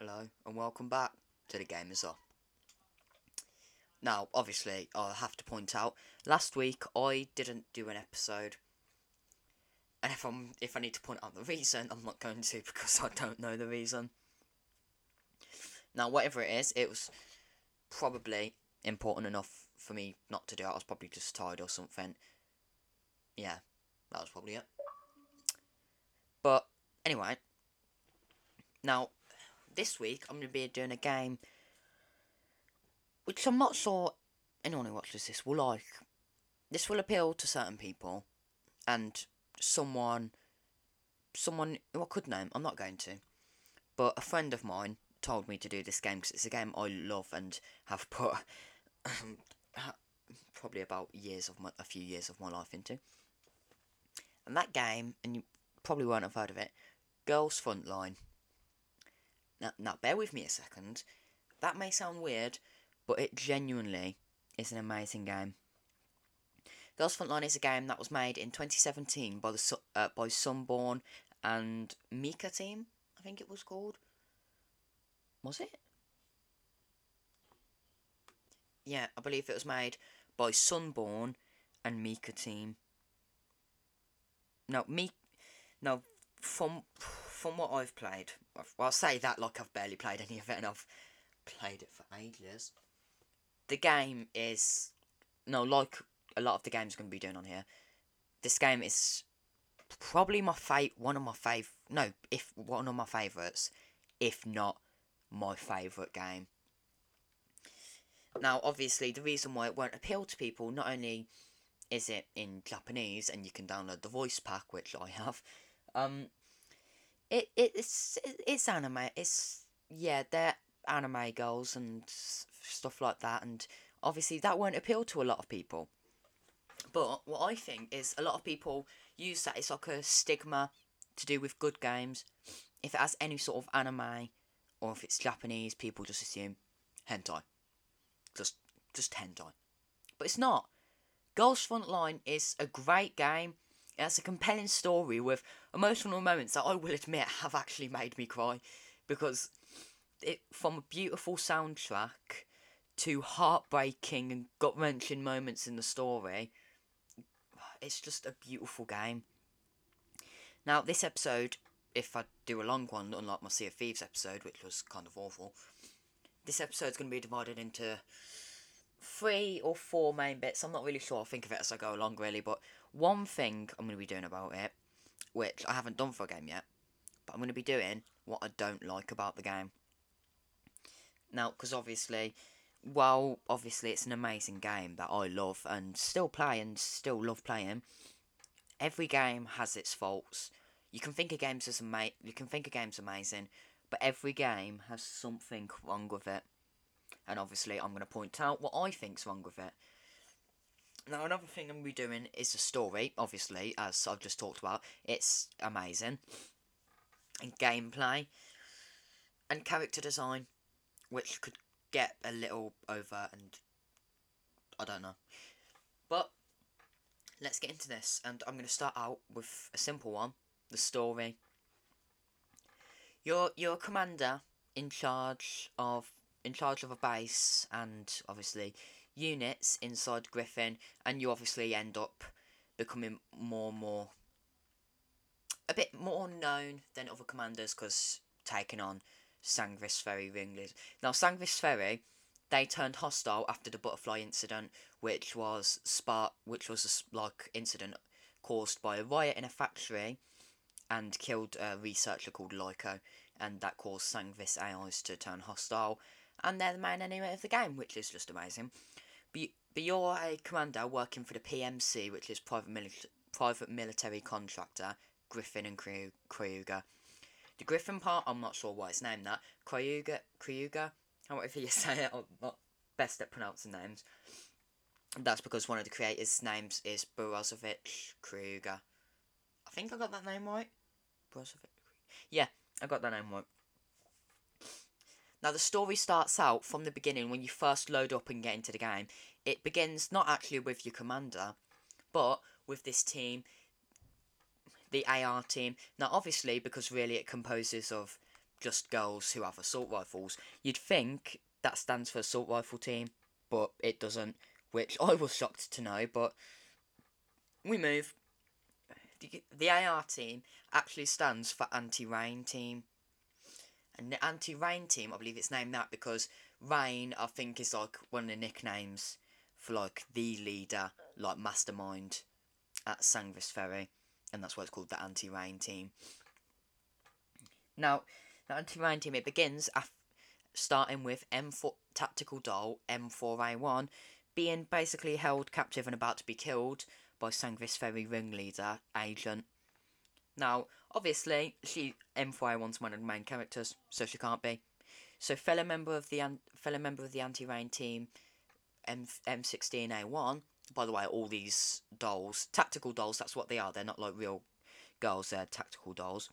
Hello, and welcome back to the Gamers Up. Now, obviously, I have to point out, last week I didn't do an episode. And if I'm if I need to point out the reason, I'm not going to because I don't know the reason. Now, whatever it is, it was probably important enough for me not to do it. I was probably just tired or something. Yeah, that was probably it. But anyway, now this week I'm going to be doing a game which I'm not sure anyone who watches this will like. This will appeal to certain people and someone someone who I could name, I'm not going to. But a friend of mine told me to do this game because it's a game I love and have put um, probably about years of my, a few years of my life into. And that game, and you probably won't have heard of it, Girls Frontline. Now, now, bear with me a second. That may sound weird, but it genuinely is an amazing game. Girls Frontline is a game that was made in 2017 by the uh, by Sunborn and MICA team. I think it was called. Was it? Yeah, I believe it was made by Sunborn and MICA team. No, me, no, from from what I've played, well, I'll say that like I've barely played any of it, and I've played it for ages. The game is no like a lot of the games I'm going to be doing on here. This game is probably my fa- one of my fav no, if one of my favorites, if not my favorite game. Now, obviously, the reason why it won't appeal to people not only is it in Japanese and you can download the voice pack, which I have. Um, it, it it's it's anime. It's yeah, they're anime girls and stuff like that, and obviously that won't appeal to a lot of people. But what I think is a lot of people use that it's like a stigma to do with good games. If it has any sort of anime or if it's Japanese, people just assume hentai. Just just hentai. But it's not. Girls Frontline is a great game. It has a compelling story with emotional moments that I will admit have actually made me cry because it from a beautiful soundtrack to heartbreaking and gut wrenching moments in the story. It's just a beautiful game. Now, this episode, if I do a long one, unlike my Sea of Thieves episode, which was kind of awful, this episode's going to be divided into three or four main bits. I'm not really sure. I'll think of it as I go along, really. But one thing I'm going to be doing about it, which I haven't done for a game yet, but I'm going to be doing what I don't like about the game. Now, because obviously, well, obviously it's an amazing game that I love and still play and still love playing. Every game has its faults. You can think a game's as ama- you can think a game's amazing, but every game has something wrong with it. And obviously, I'm going to point out what I think's wrong with it. Now, another thing I'm going to be doing is the story, obviously, as I've just talked about. It's amazing. And gameplay. And character design, which could get a little over and I don't know. But let's get into this, and I'm going to start out with a simple one: the story. You're you're a commander in charge of in charge of a base and obviously units inside Griffin, and you obviously end up becoming more and more a bit more known than other commanders because taking on Sangvis Ferri ringleaders. Now, Sangvis Ferri, they turned hostile after the butterfly incident, which was spark, which was a like incident caused by a riot in a factory, and killed a researcher called Lyco, and that caused Sangvis AIs to turn hostile, and they're the main enemy of the game, which is just amazing. But, you're a commander working for the PMC, which is private mili- private military contractor Griffin and Kryuger. The Griffin part, I'm not sure why it's named that. Kryuger, Kryuger, however you say it, I'm not best at pronouncing names. That's because one of the creators' names is Brozovic Kryuger. I think I got that name right. Brozovic. Yeah, I got that name right. Now the story starts out from the beginning when you first load up and get into the game. It begins not actually with your commander, but with this team the AR team. Now, obviously, because really it composes of just girls who have assault rifles. You'd think that stands for assault rifle team, but it doesn't, which I was shocked to know. But we move. The, the AR team actually stands for anti rain team. And the anti rain team, I believe it's named that because Rain, I think, is like one of the nicknames for like the leader, like mastermind at Sangvis Ferri, and that's why it's called the anti rain team. Now, the anti rain team it begins af- starting with M4 tactical doll M4A1 being basically held captive and about to be killed by Sangvis Ferri ringleader agent. Now, obviously, she M4A1's one of the main characters, so she can't be. So fellow member of the fellow member of the anti-rain team, M M16A1. By the way, all these dolls, tactical dolls, that's what they are. They're not like real girls. They're tactical dolls.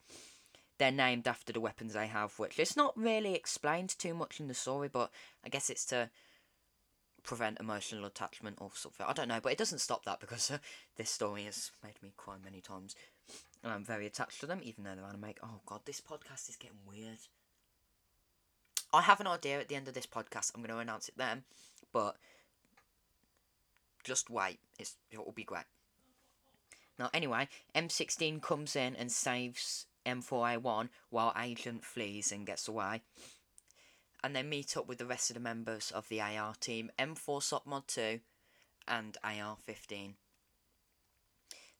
They're named after the weapons they have, which it's not really explained too much in the story, but I guess it's to prevent emotional attachment or something. I don't know, but it doesn't stop that because uh, this story has made me cry many times, and I'm very attached to them, even though they're anime. Oh god, this podcast is getting weird. I have an idea at the end of this podcast. I'm going to announce it then, but just wait. It's it will be great. Now, anyway, M16 comes in and saves M4A1 while Agent flees and gets away. And they meet up with the rest of the members of the AR team, M4 SOP Mod 2 and AR15.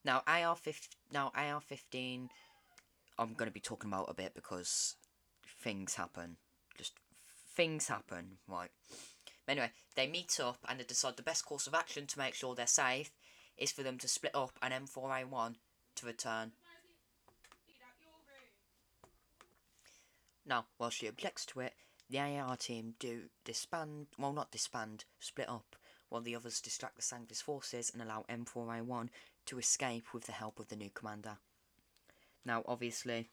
Now, AR15, now AR15, I'm going to be talking about a bit because things happen. Just things happen, right? Anyway, they meet up and they decide the best course of action to make sure they're safe is for them to split up and M4A1 to return. Now, while she objects to it, the AR team do disband, well, not disband, split up, while the others distract the Sangvis forces and allow M4A1 to escape with the help of the new commander. Now, obviously,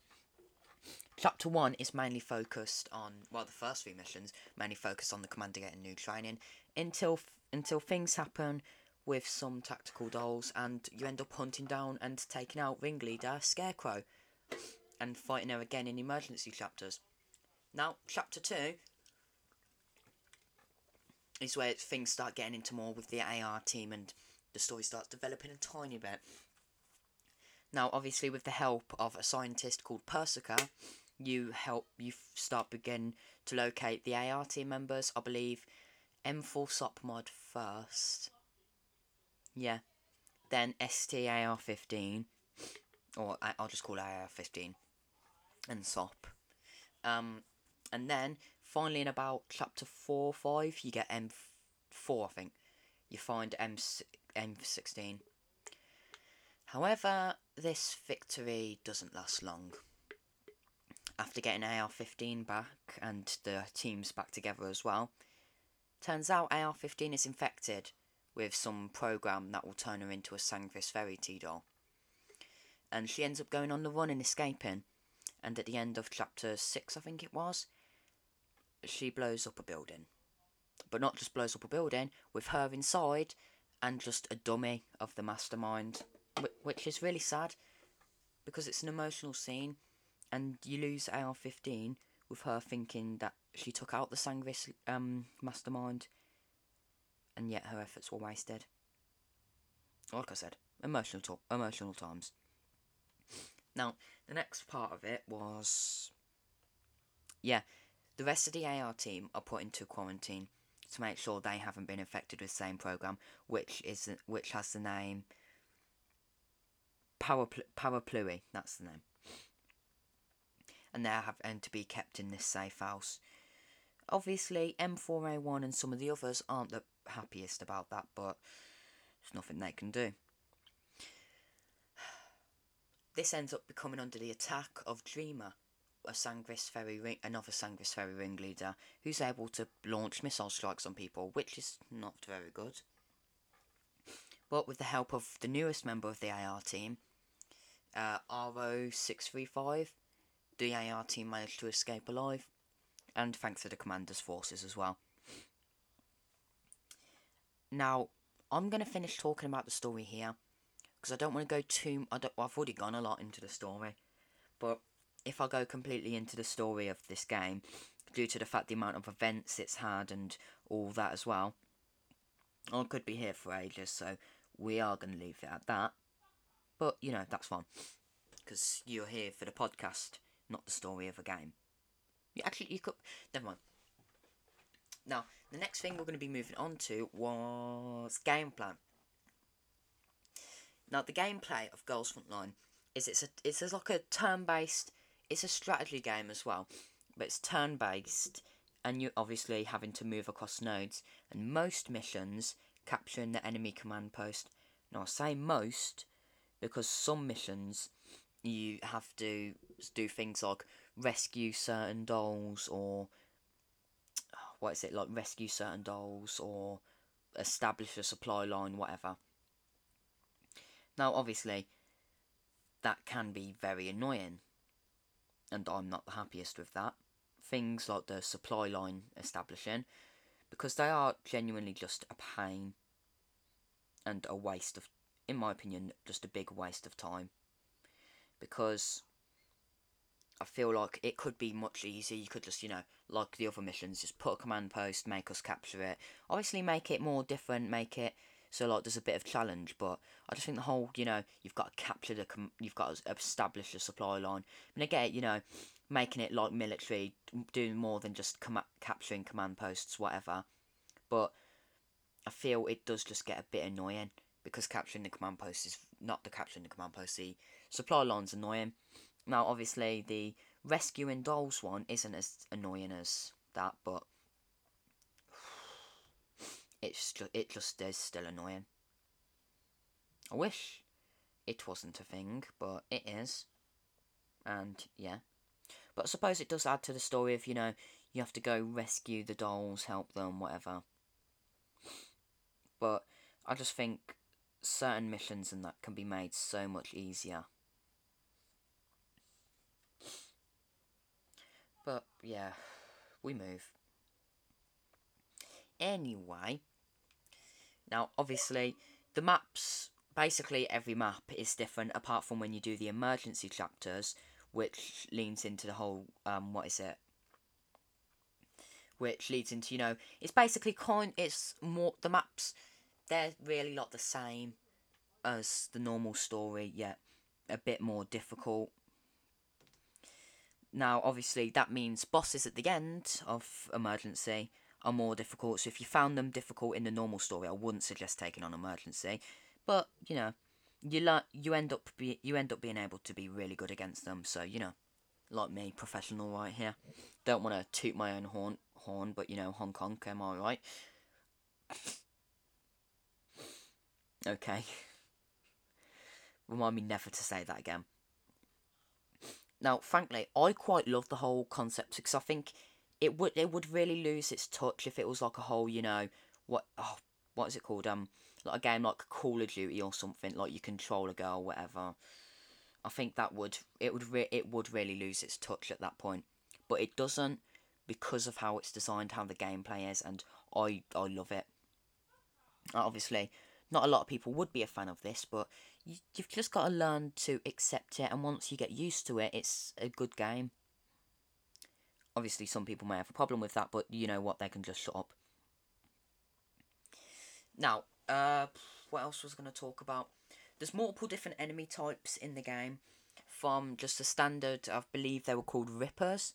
Chapter 1 is mainly focused on, well, the first three missions mainly focused on the commander getting new training until until things happen with some tactical dolls and you end up hunting down and taking out ringleader Scarecrow and fighting her again in emergency chapters. Now, chapter 2 is where things start getting into more with the AR team and the story starts developing a tiny bit. Now, obviously, with the help of a scientist called Persica, you help you start begin to locate the AR team members. I believe M4 SOP mod first. Yeah. Then STAR15. Or I'll just call it AR15. And SOP. Um, and then, finally, in about chapter 4 or 5, you get M4, I think. You find M M16. However, this victory doesn't last long. After getting AR-15 back and the teams back together as well, turns out AR-15 is infected with some program that will turn her into a Sangvis Ferri T-doll. And she ends up going on the run and escaping. And at the end of chapter 6, I think it was, she blows up a building. But not just blows up a building, with her inside and just a dummy of the mastermind which is really sad because it's an emotional scene, and you lose AR-15 with her thinking that she took out the Sangvis um, mastermind, and yet her efforts were wasted. Like I said, emotional to- emotional times. Now, the next part of it was, yeah, the rest of the AR team are put into quarantine to make sure they haven't been infected with the same program, which is which has the name Paraplu- Parapluie, that's the name. And they have having to be kept in this safe house. Obviously, M4A1 and some of the others aren't the happiest about that, but there's nothing they can do. This ends up becoming under the attack of Dreamer, a Sangvis Ferri ring- another Sangvis Ferri ringleader, who's able to launch missile strikes on people, which is not very good. But with the help of the newest member of the AR team, uh, RO635, the AR team managed to escape alive, and thanks to the commander's forces as well. Now, I'm going to finish talking about the story here, because I don't want to go too. I I've already gone a lot into the story, but if I go completely into the story of this game, due to the fact the amount of events it's had and all that as well, I could be here for ages, so we are going to leave it at that. But, you know, that's fine. Because you're here for the podcast, not the story of a game. You actually, you could. Never mind. Now, the next thing we're going to be moving on to was gameplay. Now, the gameplay of Girls Frontline is it's a it's like a turn based. It's a strategy game as well, but it's turn based, and you're obviously having to move across nodes. And most missions capturing the enemy command post. Now, I say most because some missions you have to do things like rescue certain dolls or oh, what is it like rescue certain dolls or establish a supply line whatever now obviously that can be very annoying and I'm not the happiest with that things like the supply line establishing because they are genuinely just a pain and a waste of in my opinion just a big waste of time because I feel like it could be much easier. You could just, you know, like the other missions, just put a command post, make us capture it. Obviously, make it more different, make it so like there's a bit of challenge. But I just think the whole, you know, you've got to capture the, com- you've got to establish a supply line. Get it, you know, making it like military, doing more than just com- capturing command posts, whatever. But I feel it does just get a bit annoying because capturing the command post is not the capturing the command post. The supply line's annoying. Now, obviously, the rescuing dolls one isn't as annoying as that, but it's just it just is still annoying. I wish it wasn't a thing, but it is, and yeah. But I suppose it does add to the story of you know you have to go rescue the dolls, help them, whatever. But I just think certain missions and that can be made so much easier. But yeah, we move. Anyway, now obviously the maps, basically every map is different apart from when you do the emergency chapters, which leans into the whole, um, what is it? Which leads into, you know, it's basically kind, it's more, the maps, they're really not the same as the normal story, yet a bit more difficult now, obviously, that means bosses at the end of Emergency are more difficult. So if you found them difficult in the normal story, I wouldn't suggest taking on Emergency. But you know, you la- you end up be- you end up being able to be really good against them. So you know, like me, professional right here. Don't want to toot my own horn, horn, but you know, Hong Kong, am I right? okay. Remind me never to say that again. Now, frankly, I quite love the whole concept because I think it would it would really lose its touch if it was like a whole, you know, what oh, what is it called? Um, like a game like Call of Duty or something, like you control a girl, whatever. I think that would it would re- it would really lose its touch at that point, but it doesn't because of how it's designed, how the gameplay is, and I I love it. Obviously, not a lot of people would be a fan of this, but you, you've just got to learn to accept it, and once you get used to it, it's a good game. Obviously, some people may have a problem with that, but you know what? They can just shut up. Now, uh, what else was I going to talk about? There's multiple different enemy types in the game. From just the standard, I believe they were called Rippers,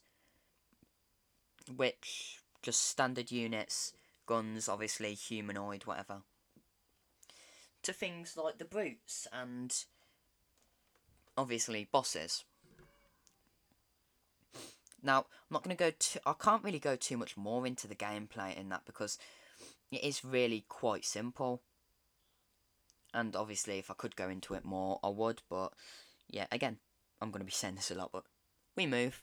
which just standard units, guns, obviously humanoid, whatever to things like the brutes and obviously bosses. Now, I'm not going to go too. I can't really go too much more into the gameplay in that because it is really quite simple. And obviously, if I could go into it more, I would. But yeah, again, I'm going to be saying this a lot, but we move.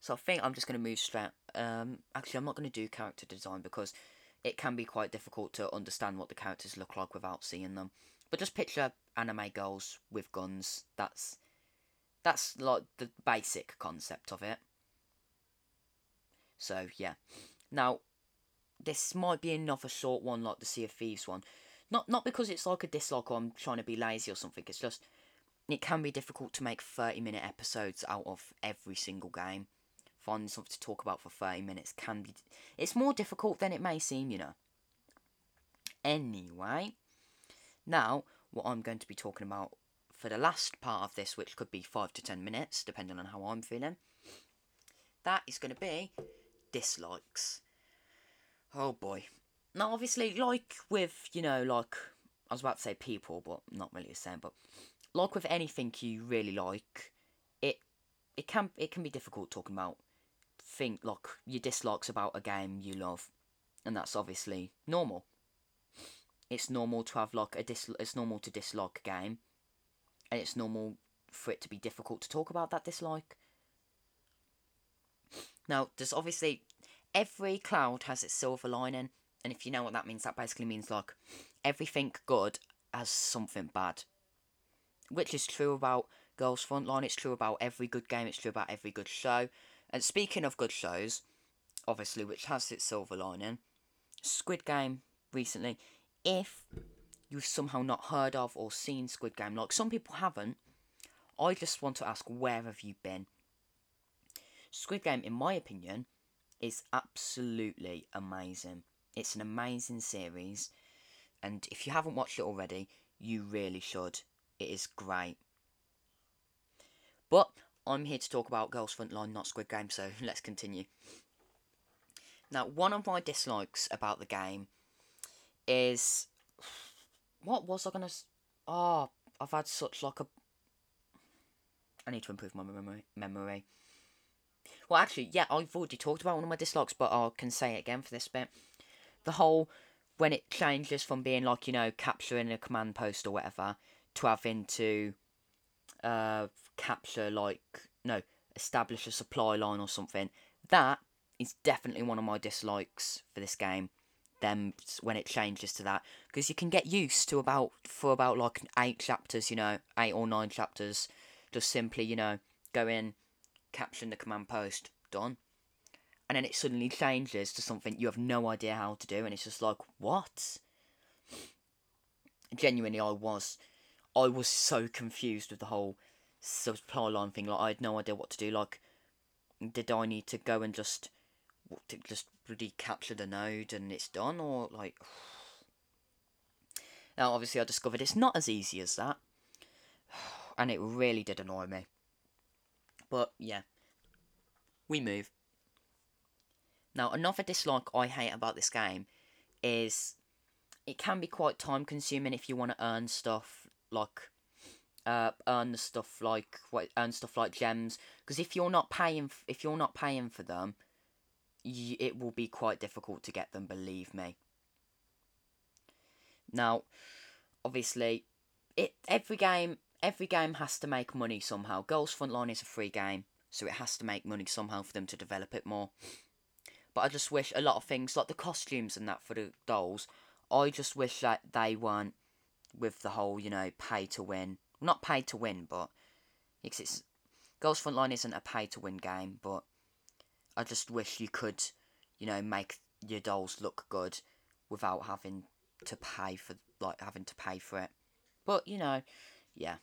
So I think I'm just going to move straight. Um, actually, I'm not going to do character design because it can be quite difficult to understand what the characters look like without seeing them. But just picture anime girls with guns. That's that's like the basic concept of it. So yeah. Now this might be another short one like the Sea of Thieves one. Not not because it's like a dislike or I'm trying to be lazy or something. It's just it can be difficult to make 30 minute episodes out of every single game. Finding something to talk about for 30 minutes can be. It's more difficult than it may seem, you know. Anyway, now what I'm going to be talking about for the last part of this, which could be 5 to 10 minutes, depending on how I'm feeling, that is going to be dislikes. Oh boy. Now, obviously, like with, you know, like, I was about to say people, but not really the same, but like with anything you really like, it it can it can be difficult talking about think like your dislikes about a game you love, and that's obviously normal. It's normal to have like a dis. It's normal to dislike a game, and it's normal for it to be difficult to talk about that dislike. Now, there's obviously every cloud has its silver lining, and if you know what that means, that basically means like everything good has something bad which is true about Girls Frontline. It's true about every good game. It's true about every good show. And speaking of good shows, obviously, which has its silver lining, Squid Game recently. If you've somehow not heard of or seen Squid Game, like some people haven't, I just want to ask where have you been? Squid Game, in my opinion, is absolutely amazing. It's an amazing series, and if you haven't watched it already, you really should. It is great. But I'm here to talk about Girls Frontline, not Squid Game, so let's continue. Now, one of my dislikes about the game is. What was I gonna. Oh, I've had such like a. I need to improve my memory. memory. Well, actually, yeah, I've already talked about one of my dislikes, but I can say it again for this bit. The whole when it changes from being like, you know, capturing a command post or whatever to having to uh, capture like no establish a supply line or something. That is definitely one of my dislikes for this game. Them when it changes to that because you can get used to about for about like eight chapters, you know, eight or nine chapters, just simply you know go in, capturing the command post, done, and then it suddenly changes to something you have no idea how to do, and it's just like what. Genuinely, I was I was so confused with the whole supply line thing. Like I had no idea what to do. Like, did I need to go and just just bloody capture the node and it's done, or like? Now, obviously, I discovered it's not as easy as that, and it really did annoy me. But yeah, we move. Now, another dislike I hate about this game is it can be quite time consuming if you want to earn stuff like uh, earn the stuff like earn stuff like gems because if you're not paying if you're not paying for them it will be quite difficult to get them believe me now obviously it every game every game has to make money somehow girls frontline is a free game so it has to make money somehow for them to develop it more but i just wish a lot of things like the costumes and that for the dolls i just wish that they weren't with the whole, you know, pay to win. Not pay to win, but it's, it's Girls Frontline isn't a pay to win game, but I just wish you could, you know, make your dolls look good without having to pay for like having to pay for it. But you know, yeah.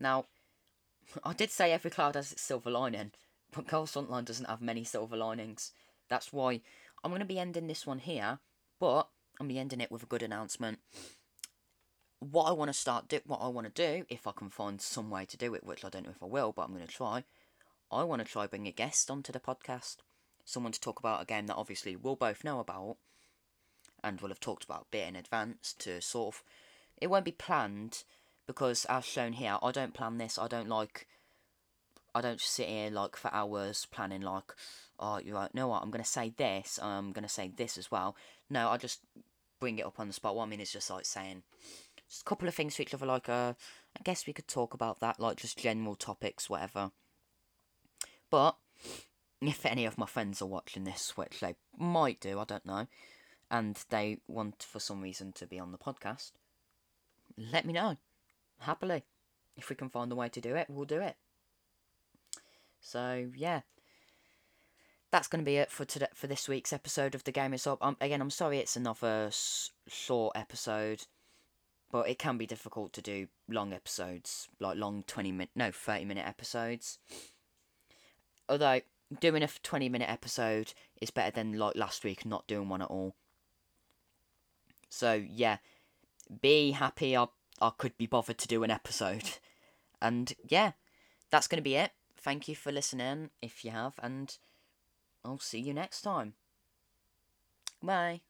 Now, I did say every cloud has its silver lining, but Girls Frontline doesn't have many silver linings. That's why I'm going to be ending this one here, but I'm going to be ending it with a good announcement what I want to start do, what I want to do, if I can find some way to do it, which I don't know if I will, but I'm going to try. I want to try bring a guest onto the podcast, someone to talk about a game that obviously we'll both know about, and we'll have talked about a bit in advance to sort of. It won't be planned because, as shown here, I don't plan this. I don't like. I don't sit here like for hours planning like, oh, you're like, know what? I'm gonna say this. I'm gonna say this as well. No, I just bring it up on the spot. What I mean is just like saying just a couple of things for each other, like, uh, I guess we could talk about that, like just general topics, whatever. But, if any of my friends are watching this, which they might do, I don't know, and they want for some reason to be on the podcast, let me know. Happily. If we can find a way to do it, we'll do it. So, yeah. That's going to be it for today, for this week's episode of the Game Is Up. Um, again, I'm sorry it's another s- short episode but it can be difficult to do long episodes, like long 20 minute, no, 30 minute episodes. Although, doing a 20 minute episode is better than like last week not doing one at all. So, yeah, be happy I, I could be bothered to do an episode. And yeah, that's going to be it. Thank you for listening if you have, and I'll see you next time. Bye.